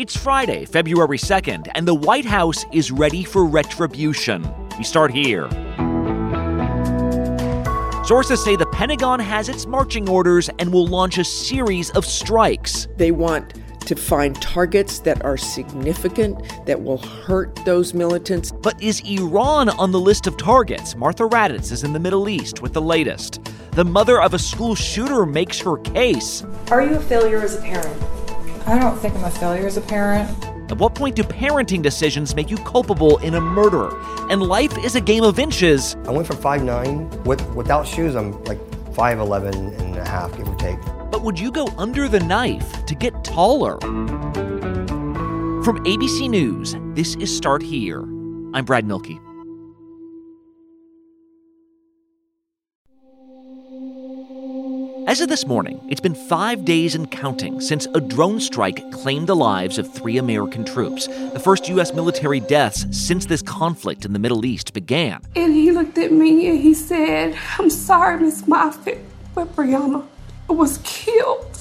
It's Friday, February 2nd, and the White House is ready for retribution. We start here. Sources say the Pentagon has its marching orders and will launch a series of strikes. They want to find targets that are significant, that will hurt those militants. But is Iran on the list of targets? Martha Raddatz is in the Middle East with the latest. The mother of a school shooter makes her case. Are you a failure as a parent? I don't think I'm a failure as a parent. At what point do parenting decisions make you culpable in a murder? And life is a game of inches. I went from 5'9", with, without shoes, I'm like 5'11 and a half, give or take. But would you go under the knife to get taller? From ABC News, this is Start Here. I'm Brad Mielke. As of this morning, it's been five days and counting since a drone strike claimed the lives of three American troops, the first U.S. military deaths since this conflict in the Middle East began. And he looked at me and he said, I'm sorry, Miss Moffett, but Breonna was killed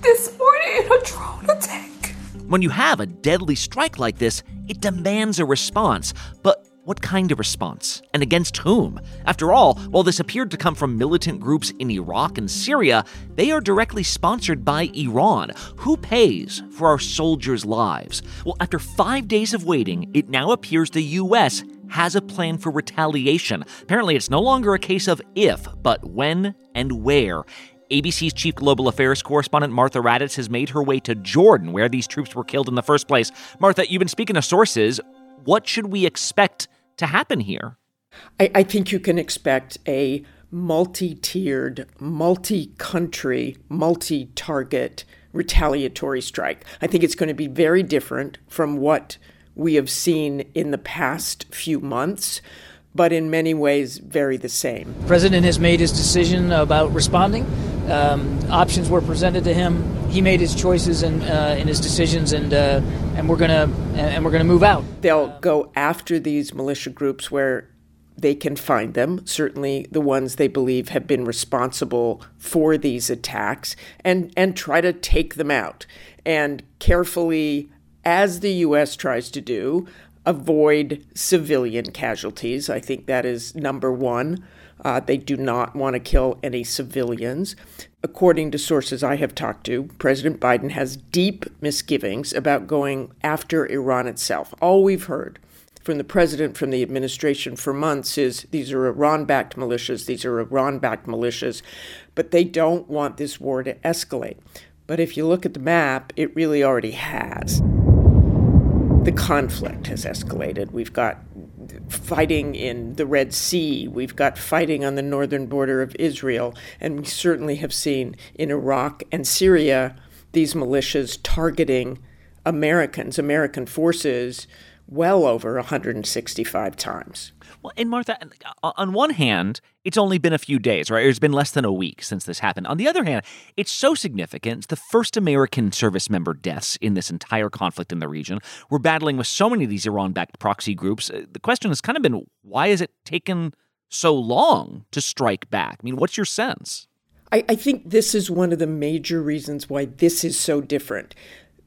this morning in a drone attack. When you have a deadly strike like this, it demands a response. But what kind of response? And against whom? After all, while this appeared to come from militant groups in Iraq and Syria, they are directly sponsored by Iran. Who pays for our soldiers' lives? Well, after five days of waiting, it now appears the U.S. has a plan for retaliation. Apparently, it's no longer a case of if, but when and where. ABC's chief global affairs correspondent Martha Raddatz has made her way to Jordan, where these troops were killed in the first place. Martha, you've been speaking to sources. What should we expect to happen here? I, I think you can expect a multi tiered, multi country, multi target retaliatory strike. I think it's going to be very different from what we have seen in the past few months, but in many ways very the same. The president has made his decision about responding. Um, options were presented to him. He made his choices and uh, his decisions, and uh, and we're gonna and we're gonna move out. They'll go after these militia groups where they can find them. Certainly, the ones they believe have been responsible for these attacks, and and try to take them out and carefully, as the U.S. tries to do, avoid civilian casualties. I think that is number one. Uh, they do not want to kill any civilians. According to sources I have talked to, President Biden has deep misgivings about going after Iran itself. All we've heard from the president, from the administration for months is these are Iran backed militias, these are Iran backed militias, but they don't want this war to escalate. But if you look at the map, it really already has. The conflict has escalated. We've got fighting in the Red Sea. We've got fighting on the northern border of Israel. And we certainly have seen in Iraq and Syria these militias targeting Americans, American forces, well over 165 times. Well, and Martha, uh, on one hand, it's only been a few days, right? It's been less than a week since this happened. On the other hand, it's so significant. It's the first American service member deaths in this entire conflict in the region. We're battling with so many of these Iran backed proxy groups. Uh, the question has kind of been why has it taken so long to strike back? I mean, what's your sense? I, I think this is one of the major reasons why this is so different.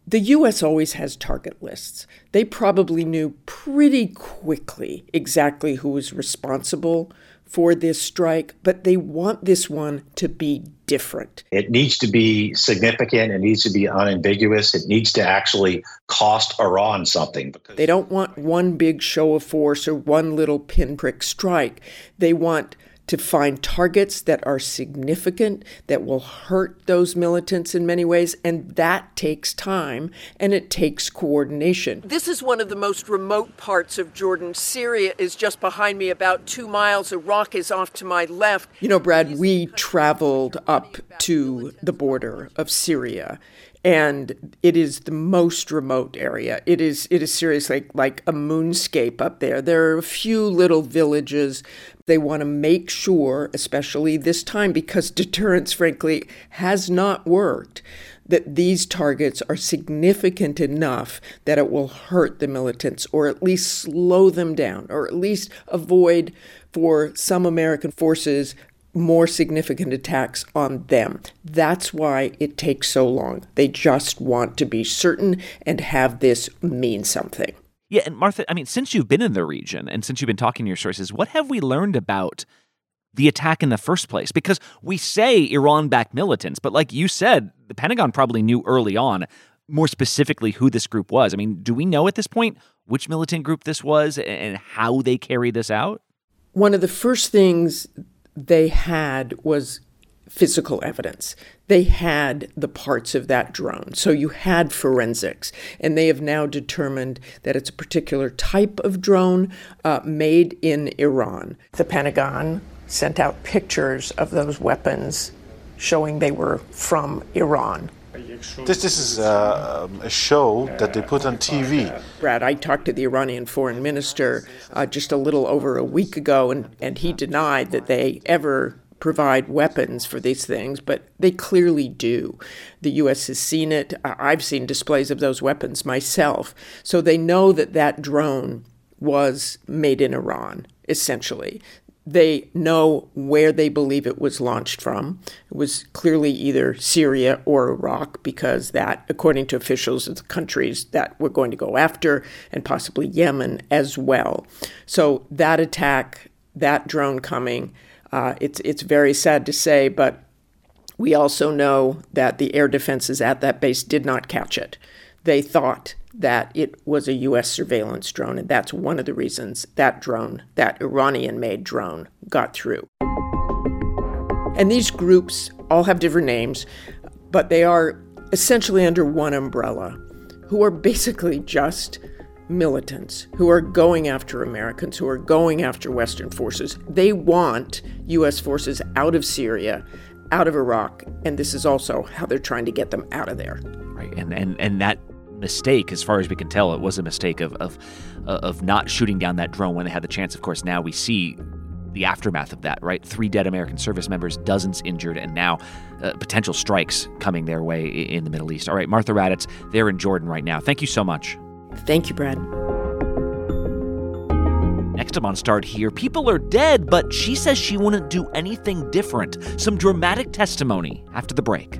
The US always has target lists. They probably knew pretty quickly exactly who was responsible for this strike, but they want this one to be different. It needs to be significant. It needs to be unambiguous. It needs to actually cost Iran something. Because they don't want one big show of force or one little pinprick strike. They want to find targets that are significant, that will hurt those militants in many ways, and that takes time and it takes coordination. This is one of the most remote parts of Jordan. Syria is just behind me, about two miles. Iraq is off to my left. You know, Brad, we traveled up to the border of Syria and it is the most remote area. It is it is seriously like, like a moonscape up there. There are a few little villages. They want to make sure, especially this time, because deterrence, frankly, has not worked, that these targets are significant enough that it will hurt the militants or at least slow them down or at least avoid for some American forces more significant attacks on them. That's why it takes so long. They just want to be certain and have this mean something. Yeah, and Martha, I mean, since you've been in the region and since you've been talking to your sources, what have we learned about the attack in the first place? Because we say Iran backed militants, but like you said, the Pentagon probably knew early on more specifically who this group was. I mean, do we know at this point which militant group this was and how they carried this out? One of the first things they had was physical evidence. They had the parts of that drone. So you had forensics. And they have now determined that it's a particular type of drone uh, made in Iran. The Pentagon sent out pictures of those weapons showing they were from Iran. This, this is a, a, show that they put on TV. Brad, I talked to the Iranian foreign minister uh, just a little over a week ago, and, and he denied that they ever provide weapons for these things, but they clearly do. The U.S. has seen it. I've seen displays of those weapons myself. So they know that that drone was made in Iran, essentially. They know where they believe it was launched from. It was clearly either Syria or Iraq, because that, according to officials of the countries that we're going to go after, and possibly Yemen as well. So that attack, that drone coming, uh, it's it's very sad to say, but we also know that the air defenses at that base did not catch it. They thought that it was a U.S. surveillance drone, and that's one of the reasons that drone, that Iranian made drone, got through. And these groups all have different names, but they are essentially under one umbrella, who are basically just militants who are going after Americans, who are going after Western forces. They want U.S. forces out of Syria, out of Iraq, and this is also how they're trying to get them out of there. Right, and and and that mistake, as far as we can tell, it was a mistake of of uh, of not shooting down that drone when they had the chance. Of course, now we see the aftermath of that, right? Three dead American service members, dozens injured, and now uh, potential strikes coming their way in the Middle East. All right, Martha Raddatz, they're in Jordan right now. Thank you so much. Thank you, Brad. Next up on Start Here, people are dead, but she says she wouldn't do anything different. Some dramatic testimony after the break.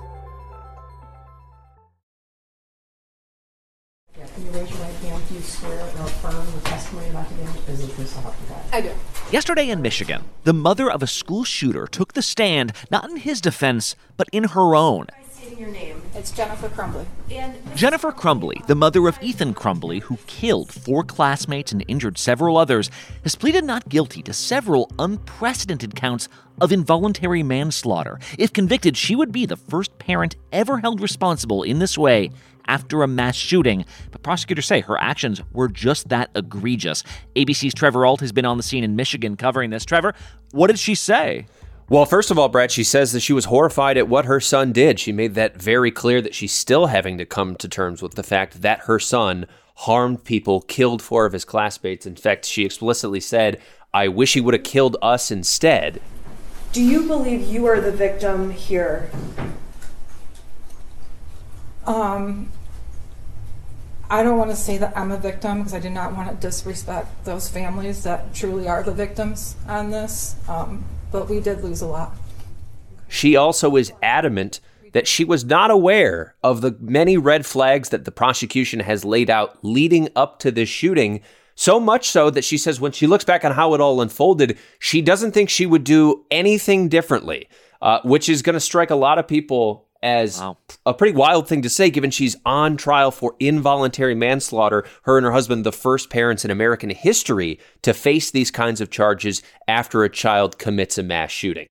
Can you raise your right hand if you swear or affirm the testimony about to give? Is it this I do. Yesterday in Michigan, the mother of a school shooter took the stand not in his defense, but in her own. Your name. It's Jennifer Crumbley. And Jennifer Crumbley, the mother of Ethan Crumbley, who killed four classmates and injured several others, has pleaded not guilty to several unprecedented counts of involuntary manslaughter. If convicted, she would be the first parent ever held responsible in this way after a mass shooting, but prosecutors say her actions were just that egregious. ABC's Trevor Ault has been on the scene in Michigan covering this. Trevor, what did she say? Well, first of all, Brett, she says that she was horrified at what her son did. She made that very clear that she's still having to come to terms with the fact that her son harmed people, killed four of his classmates. In fact, she explicitly said, I wish he would have killed us instead. Do you believe you are the victim here? Um, I don't want to say that I'm a victim because I do not want to disrespect those families that truly are the victims on this. Um, but we did lose a lot. She also is adamant that she was not aware of the many red flags that the prosecution has laid out leading up to this shooting. So much so that she says when she looks back on how it all unfolded, she doesn't think she would do anything differently, uh, which is going to strike a lot of people as wow. a pretty wild thing to say, given she's on trial for involuntary manslaughter. Her and her husband, the first parents in American history to face these kinds of charges after a child commits a mass shooting.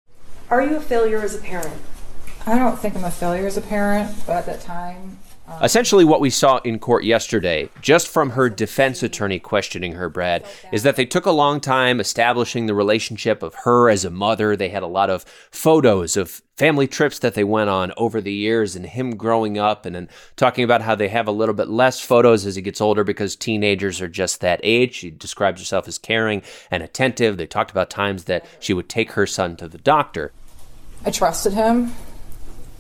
Are you a failure as a parent? I don't think I'm a failure as a parent, but at that time, Essentially, what we saw in court yesterday, just from her defense attorney questioning her, Brad, is that they took a long time establishing the relationship of her as a mother. They had a lot of photos of family trips that they went on over the years and him growing up, and then talking about how they have a little bit less photos as he gets older because teenagers are just that age. She describes herself as caring and attentive. They talked about times that she would take her son to the doctor. I trusted him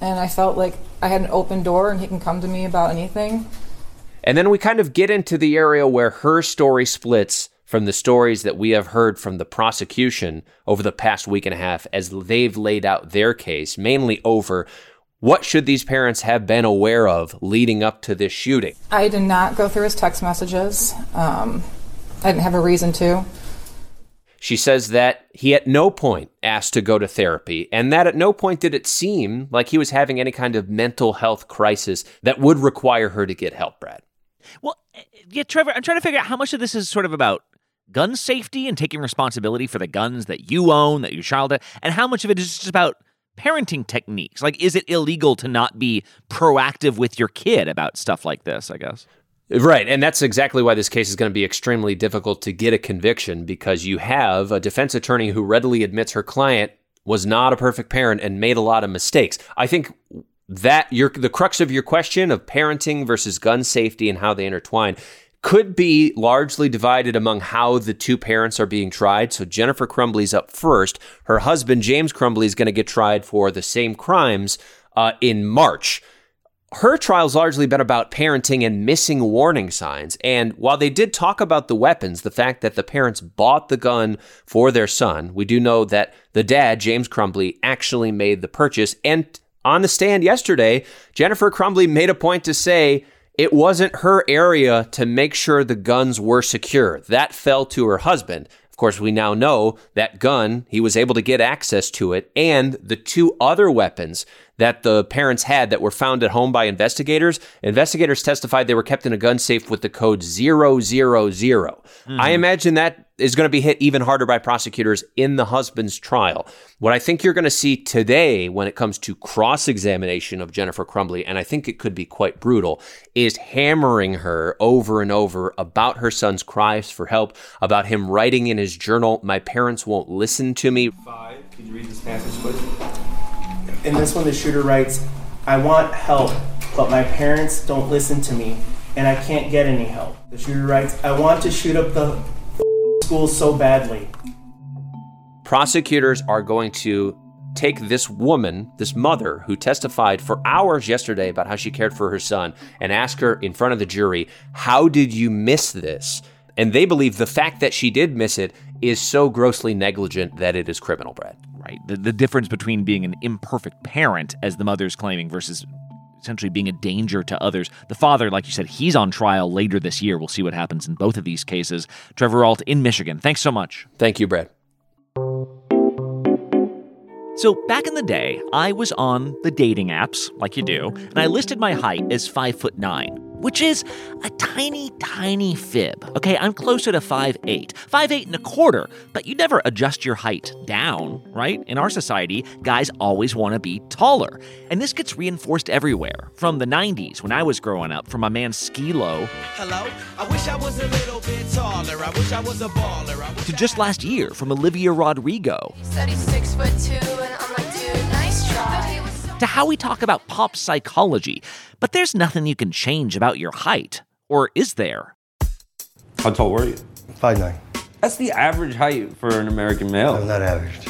and I felt like I had an open door and he can come to me about anything. And then we kind of get into the area where her story splits from the stories that we have heard from the prosecution over the past week and a half as they've laid out their case, mainly over what should these parents have been aware of leading up to this shooting. I did not go through his text messages. Um, I didn't have a reason to. She says that he at no point asked to go to therapy, and that at no point did it seem like he was having any kind of mental health crisis that would require her to get help, Brad. Well, eh, yeah, Trevor, I'm trying to figure out how much of this is sort of about gun safety and taking responsibility for the guns that you own, that your child, and how much of it is just about parenting techniques. Like, is it illegal to not be proactive with your kid about stuff like this? I guess. Right. And that's exactly why this case is going to be extremely difficult to get a conviction because you have a defense attorney who readily admits her client was not a perfect parent and made a lot of mistakes. I think that your the crux of your question of parenting versus gun safety and how they intertwine could be largely divided among how the two parents are being tried. So Jennifer Crumbley's up first. Her husband James Crumbley is going to get tried for the same crimes uh, in March her trial's largely been about parenting and missing warning signs. And while they did talk about the weapons, the fact that the parents bought the gun for their son, we do know that the dad, James Crumbley, actually made the purchase. And on the stand yesterday, Jennifer Crumbley made a point to say it wasn't her area to make sure the guns were secure. That fell to her husband. Of course, we now know that gun, he was able to get access to it, and the two other weapons that the parents had that were found at home by investigators. Investigators testified they were kept in a gun safe with the code 000. Mm-hmm. I imagine that is going to be hit even harder by prosecutors in the husband's trial. What I think you're going to see today when it comes to cross examination of Jennifer Crumbley, and I think it could be quite brutal, is hammering her over and over about her son's cries for help, about him writing in his journal, My parents won't listen to me. Five, can you read this passage, please? In this one, the shooter writes, I want help, but my parents don't listen to me, and I can't get any help. The shooter writes, I want to shoot up the school so badly. Prosecutors are going to take this woman, this mother who testified for hours yesterday about how she cared for her son, and ask her in front of the jury, How did you miss this? And they believe the fact that she did miss it is so grossly negligent that it is criminal, Brad right? The, the difference between being an imperfect parent, as the mother's claiming, versus essentially being a danger to others. The father, like you said, he's on trial later this year. We'll see what happens in both of these cases. Trevor Ault in Michigan. Thanks so much. Thank you, Brad. So, back in the day, I was on the dating apps, like you do, and I listed my height as five foot nine which is a tiny, tiny fib. Okay, I'm closer to 5'8, 5'8 and a quarter, but you never adjust your height down, right? In our society, guys always want to be taller. And this gets reinforced everywhere. From the 90s, when I was growing up, from my man Skee-Lo. Hello, I wish I was a little bit taller. I wish I was a baller. to just last year, from Olivia Rodrigo. Six foot two, and I'm like, dude, nice try to how we talk about pop psychology. But there's nothing you can change about your height. Or is there? How tall were you? Five nine. That's the average height for an American male. I'm not average.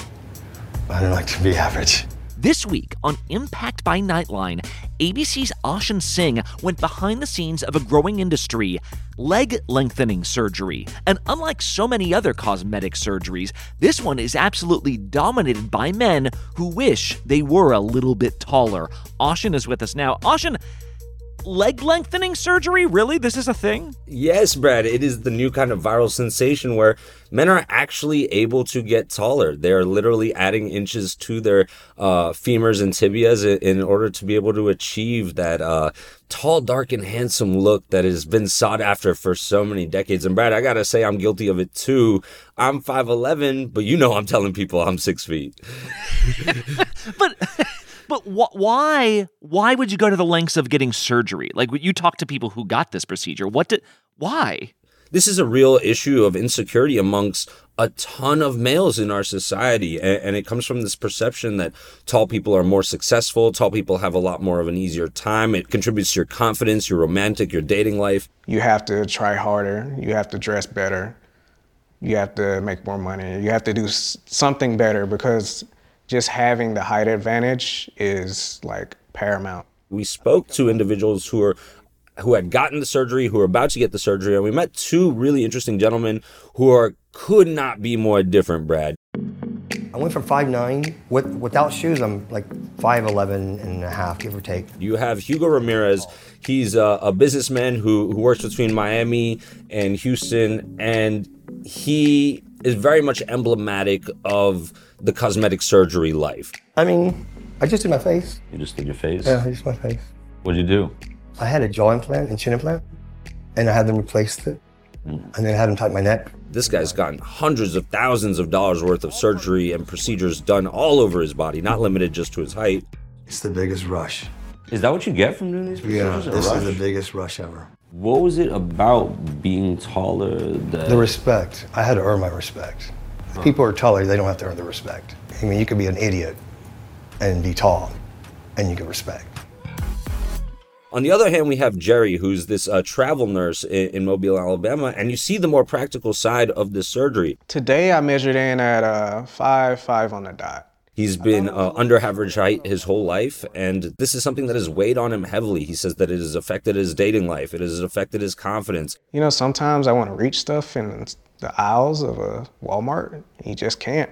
I don't like to be average. This week on Impact by Nightline, ABC's Ashan Singh went behind the scenes of a growing industry, leg lengthening surgery. And unlike so many other cosmetic surgeries, this one is absolutely dominated by men who wish they were a little bit taller. Ashan is with us now. Ashan, leg lengthening surgery? Really? This is a thing? Yes, Brad. It is the new kind of viral sensation where men are actually able to get taller. They're literally adding inches to their uh, femurs and tibias in order to be able to achieve that uh, tall, dark, and handsome look that has been sought after for so many decades. And Brad, I gotta say, I'm guilty of it too. I'm 5'11, but you know I'm telling people I'm six feet. but. But wh- why? Why would you go to the lengths of getting surgery? Like you talk to people who got this procedure. What did? Why? This is a real issue of insecurity amongst a ton of males in our society. And, it comes from this perception that tall people are more successful, tall people have a lot more of an easier time. It contributes to your confidence, your romantic, your dating life. You have to try harder, you have to dress better, you have to make more money, you have to do something better because just having the height advantage is like paramount. We spoke to individuals who are who had gotten the surgery, who were about to get the surgery, and we met two really interesting gentlemen who are could not be more different, Brad. I went from 5'9", with, without shoes, I'm like 5'11 and a half, give or take. You have Hugo Ramirez. He's a, a businessman who, who works between Miami and Houston, and he is very much emblematic of the cosmetic surgery life. I mean, I just did my face. You just did your face? Yeah, I just my face. What'd you do? I had a jaw implant and chin implant, and I had them replaced it, mm. and then I had them tighten my neck. This guy's gotten hundreds of thousands of dollars worth of surgery and procedures done all over his body, not limited just to his height. It's the biggest rush. Is that what you get from doing these procedures? Yeah, this is the biggest rush ever. What was it about being taller that... The respect. I had to earn my respect. If people are taller, they don't have to earn the respect. I mean, you could be an idiot and be tall, and you get respect. On the other hand, we have Jerry, who's this uh, travel nurse in, in, Mobile, Alabama, and you see the more practical side of this surgery. Today, I measured in at uh, five five on the dot. He's been uh, under average height his whole life, and this is something that has weighed on him heavily. He says that it has affected his dating life, it has affected his confidence. You know, sometimes I want to reach stuff in the aisles of a Walmart, you just can't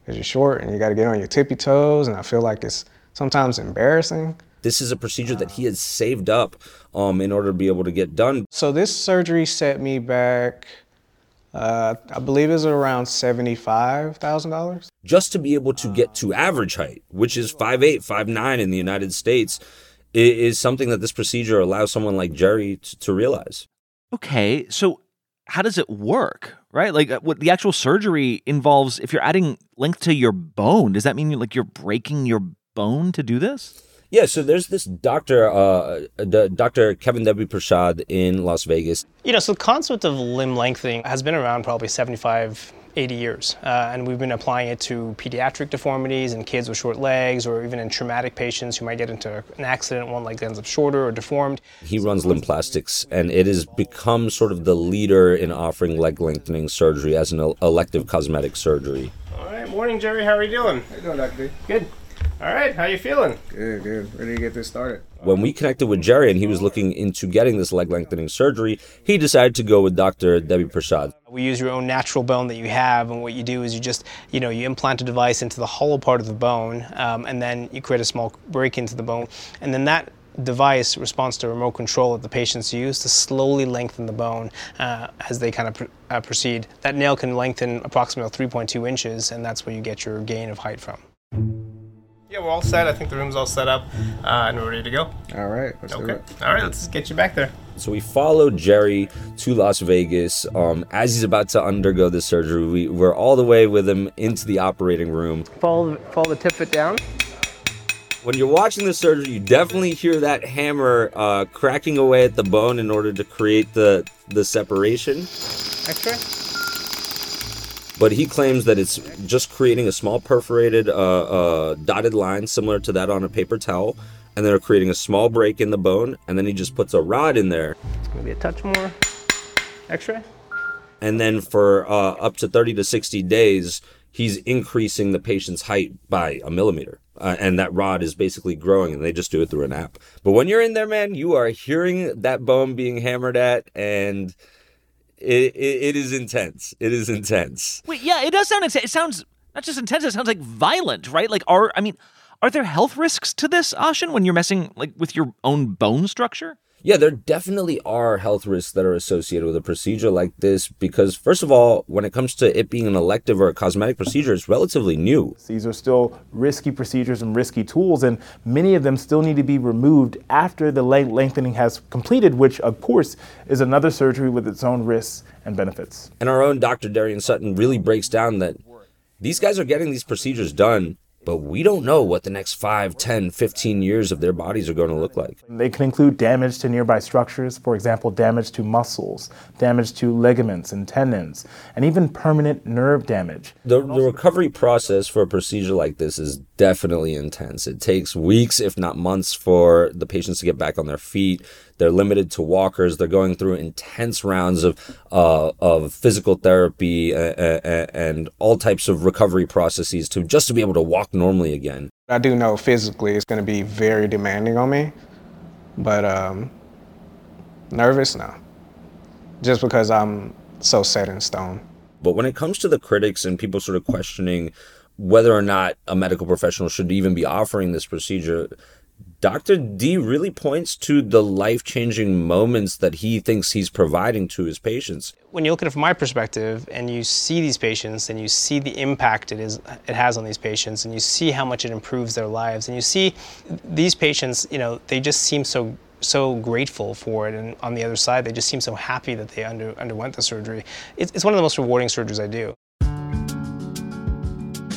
because you're short and you got to get on your tippy toes, and I feel like it's sometimes embarrassing. This is a procedure that he has saved up um, in order to be able to get done. So this surgery set me back uh, I believe it's around $75,000. Just to be able to get to average height, which is 5'8, 5'9 in the United States, is something that this procedure allows someone like Jerry to, to realize. Okay, so how does it work? Right? Like uh, what the actual surgery involves if you're adding length to your bone, does that mean like you're breaking your bone to do this? Yeah, so there's this doctor, uh, the Dr. Kevin Debiparshad in Las Vegas. You know, so the concept of limb lengthening has been around probably 75, 80 years, uh, and we've been applying it to pediatric deformities and kids with short legs, or even in traumatic patients who might get into an accident, one leg ends up shorter or deformed. He runs LimbplastX, and it has become sort of the leader in offering leg lengthening surgery as an elective cosmetic surgery. All right, morning, Jerry. How are you doing? How you doing, Dr. Good. All right, how you feeling? Good, good. Ready to get this started. When we connected with Jerry and he was looking into getting this leg lengthening surgery, he decided to go with Dr. Debiparshad. We use your own natural bone that you have, and what you do is you just, you know, you implant a device into the hollow part of the bone, um, and then you create a small break into the bone, and then that device responds to remote control that the patients use to slowly lengthen the bone uh, as they kind of pr- uh, proceed. That nail can lengthen approximately 3.2 inches, and that's where you get your gain of height from. Yeah, we're all set. I think the room's all set up, uh, and we're ready to go. All right, let's okay. All right, let's get you back there. So we followed Jerry to Las Vegas um, as he's about to undergo the surgery. We, we're all the way with him into the operating room. Follow, follow the tip down. When you're watching the surgery, you definitely hear that hammer uh, cracking away at the bone in order to create the the separation. Extra but he claims that it's just creating a small perforated uh, uh, dotted line similar to that on a paper towel and they're creating a small break in the bone and then he just puts a rod in there it's going to be a touch more x-ray and then for uh, up to 30 to 60 days he's increasing the patient's height by a millimeter. Uh, and that rod is basically growing, and they just do it through an app. But when you're in there, man, you are hearing that bone being hammered at, and it, it, it is intense. It is intense. Wait, yeah, it does sound intense. It sounds not just intense, it sounds like violent, right? Like, are, I mean, are there health risks to this, Ashan, when you're messing like with your own bone structure? Yeah, there definitely are health risks that are associated with a procedure like this because, first of all, when it comes to it being an elective or a cosmetic procedure, it's relatively new. These are still risky procedures and risky tools, and many of them still need to be removed after the lengthening has completed, which, of course, is another surgery with its own risks and benefits. And our own Dr. Darien Sutton really breaks down that these guys are getting these procedures done but we don't know what the next 5, 10, 15 years of their bodies are going to look like. They can include damage to nearby structures, for example, damage to muscles, damage to ligaments and tendons, and even permanent nerve damage. The, the recovery process for a procedure like this is definitely intense. It takes weeks, if not months, for the patients to get back on their feet. They're limited to walkers. They're going through intense rounds of uh, of physical therapy and, and all types of recovery processes to just to be able to walk normally again. I do know physically it's going to be very demanding on me, but um, nervous now, just because I'm so set in stone. But when it comes to the critics and people sort of questioning whether or not a medical professional should even be offering this procedure, Dr. D really points to the life changing moments that he thinks he's providing to his patients. When you look at it from my perspective and you see these patients and you see the impact it, is, it has on these patients and you see how much it improves their lives and you see these patients, you know, they just seem so so grateful for it and on the other side they just seem so happy that they under, underwent the surgery. It's, it's one of the most rewarding surgeries I do.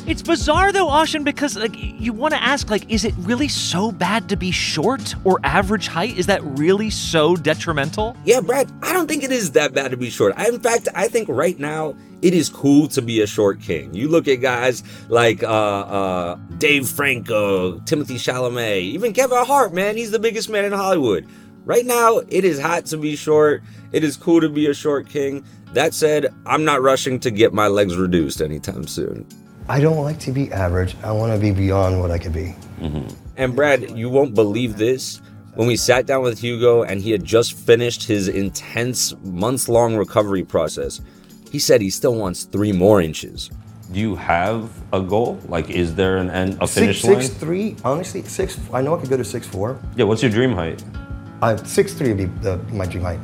It's bizarre though, Ashan, because like you want to ask, like, is it really so bad to be short or average height? Is that really so detrimental? Yeah, Brad, I don't think it is that bad to be short. I, in fact, I think right now it is cool to be a short king. You look at guys like uh, uh, Dave Franco, Timothy Chalamet, even Kevin Hart. Man, he's the biggest man in Hollywood. Right now, it is hot to be short. It is cool to be a short king. That said, I'm not rushing to get my legs reduced anytime soon. I don't like to be average. I want to be beyond what I could be. Mm-hmm. And Brad, you won't believe this. When we sat down with Hugo and he had just finished his intense months long recovery process, he said he still wants three more inches. Do you have a goal? Like, is there an end, a finish six, line? Six three, honestly, six. I know I could go to six four. Yeah, what's your dream height? I uh, six three would be the, my dream height.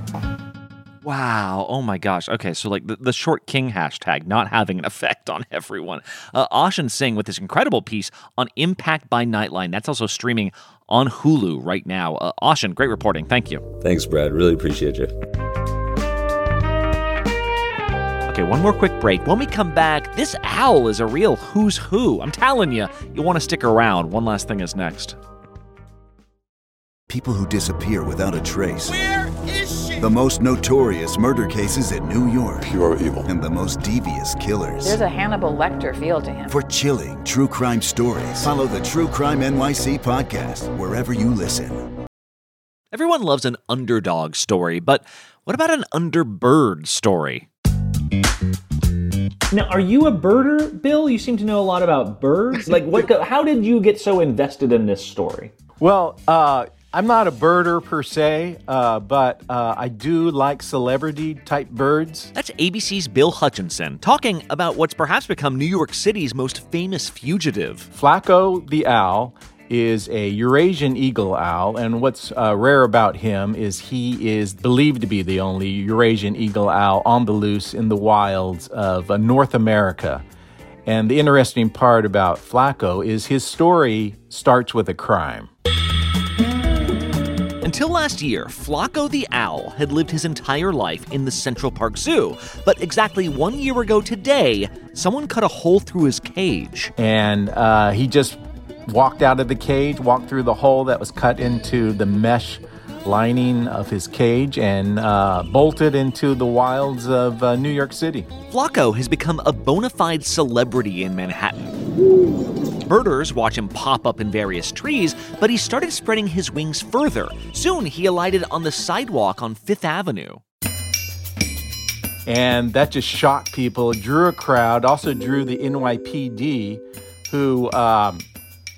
Wow. Oh my gosh. Okay. So, like the, the short king hashtag not having an effect on everyone. Uh, Ashan Singh with this incredible piece on Impact by Nightline. That's also streaming on Hulu right now. Uh, Ashan, great reporting. Thank you. Thanks, Brad. Really appreciate you. Okay, one more quick break. When we come back, this owl is a real who's who. I'm telling you, you'll want to stick around. One last thing is next. People who disappear without a trace. Where is she? The most notorious murder cases in New York. Pure evil. And the most devious killers. There's a Hannibal Lecter feel to him. For chilling true crime stories, follow the True Crime NYC podcast wherever you listen. Everyone loves an underdog story, but what about an underbird story? Now, are you a birder, Bill? You seem to know a lot about birds. Like, what? How did you get so invested in this story? Well, uh, I'm not a birder per se, uh, but uh, I do like celebrity type birds. That's ABC's Bill Hutchinson talking about what's perhaps become New York City's most famous fugitive. Flaco the owl is a Eurasian eagle owl, and what's uh, rare about him is he is believed to be the only Eurasian eagle owl on the loose in the wilds of uh, North America. And the interesting part about Flaco is his story starts with a crime. Until last year, Flaco the owl had lived his entire life in the Central Park Zoo. But exactly one year ago today, someone cut a hole through his cage. And uh, he just walked out of the cage, walked through the hole that was cut into the mesh lining of his cage, and uh, bolted into the wilds of uh, New York City. Flaco has become a bona fide celebrity in Manhattan. Birders watch him pop up in various trees, but he started spreading his wings further. Soon he alighted on the sidewalk on Fifth Avenue. And that just shocked people, it drew a crowd, also drew the NYPD, who um,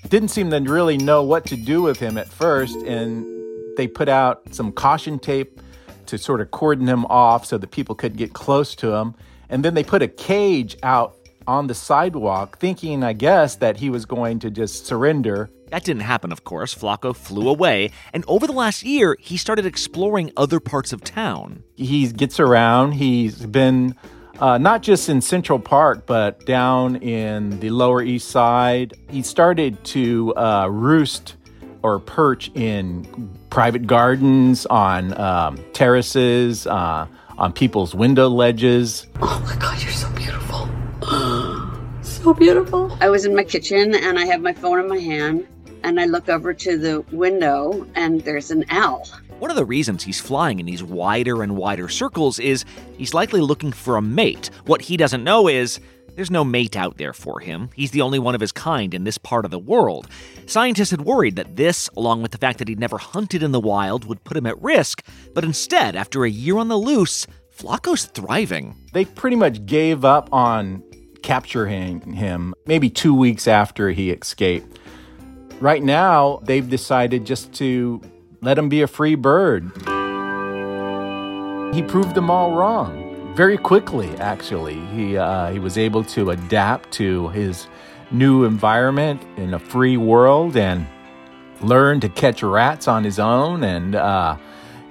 didn't seem to really know what to do with him at first. And they put out some caution tape to sort of cordon him off so that people couldn't get close to him. And then they put a cage out on the sidewalk, thinking, I guess, that he was going to just surrender. That didn't happen, of course. Flaco flew away, and over the last year, he started exploring other parts of town. He gets around. He's been uh, not just in Central Park, but down in the Lower East Side. He started to uh, roost or perch in private gardens, on um, terraces, uh, on people's window ledges. Oh my God, you're so beautiful. so beautiful. I was in my kitchen and I have my phone in my hand and I look over to the window and there's an owl. One of the reasons he's flying in these wider and wider circles is he's likely looking for a mate. What he doesn't know is there's no mate out there for him. He's the only one of his kind in this part of the world. Scientists had worried that this, along with the fact that he'd never hunted in the wild, would put him at risk, but instead, after a year on the loose, Flaco's thriving. They pretty much gave up on capturing him maybe two weeks after he escaped. Right now, they've decided just to let him be a free bird. He proved them all wrong very quickly, actually. He, uh, he was able to adapt to his new environment in a free world and learn to catch rats on his own. And uh,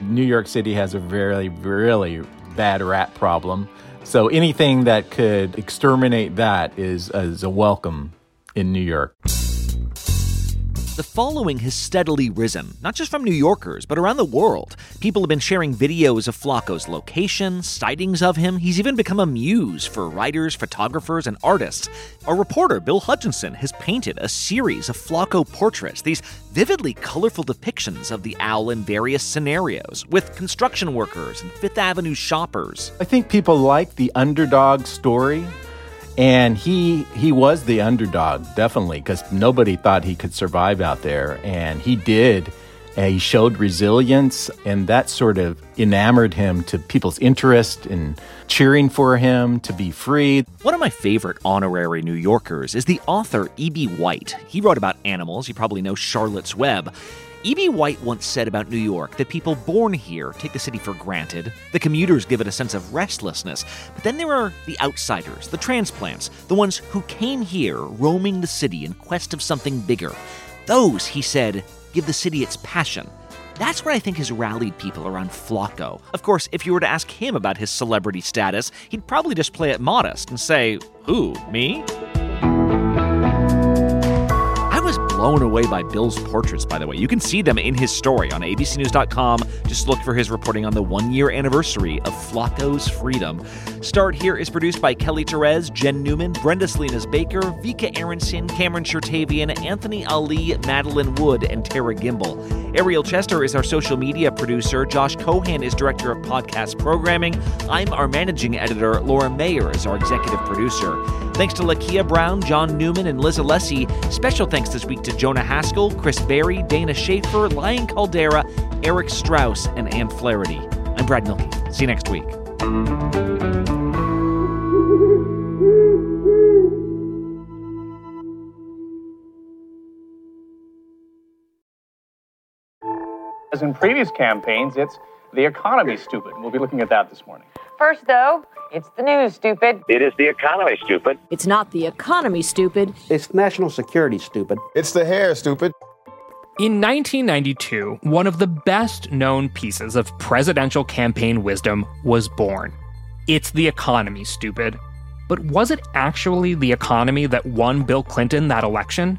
New York City has a very, really bad rat problem. So anything that could exterminate that is, is a welcome in New York. The following has steadily risen, not just from New Yorkers, but around the world. People have been sharing videos of Flaco's location, sightings of him. He's even become a muse for writers, photographers, and artists. Our reporter, Bill Hutchinson, has painted a series of Flacco portraits, these vividly colorful depictions of the owl in various scenarios, with construction workers and Fifth Avenue shoppers. I think people like the underdog story and he he was the underdog definitely because nobody thought he could survive out there. And he did and he showed resilience and that sort of enamored him to people's interest in cheering for him to be free. One of my favorite honorary new yorkers is the author eb white. He wrote about animals. You probably know charlotte's web E.B. White once said about New York that people born here take the city for granted, the commuters give it a sense of restlessness, but then there are the outsiders, the transplants, the ones who came here roaming the city in quest of something bigger. Those, he said, give the city its passion. That's what I think has rallied people around Flaco. Of course, if you were to ask him about his celebrity status, he'd probably just play it modest and say, Who, me? Blown away by Bill's portraits, by the way. You can see them in his story on abcnews.com. Just look for his reporting on the one year anniversary of Flaco's freedom. Start Here is produced by Kelly Therese, Jen Newman, Brenda Salinas Baker, Vika Aronson, Cameron Chertavian, Anthony Ali, Madeline Wood, and Tara Gimbel. Ariel Chester is our social media producer. Josh Cohan is director of podcast programming. I'm our managing editor. Laura Mayer is our executive producer. Thanks to Lakia Brown, John Newman, and Liz Alessi. Special thanks this week to Jonah Haskell, Chris Berry, Dana Schaefer, Lion Caldera, Eric Strauss, and Ann Flaherty. I'm Brad Mielke. See you next week. As in previous campaigns, it's the economy stupid. We'll be looking at that this morning. First, though, it's the news, stupid. It is the economy, stupid. It's not the economy, stupid. It's national security, stupid. It's the hair, stupid. In 1992, one of the best known pieces of presidential campaign wisdom was born. It's the economy, stupid. But was it actually the economy that won Bill Clinton that election?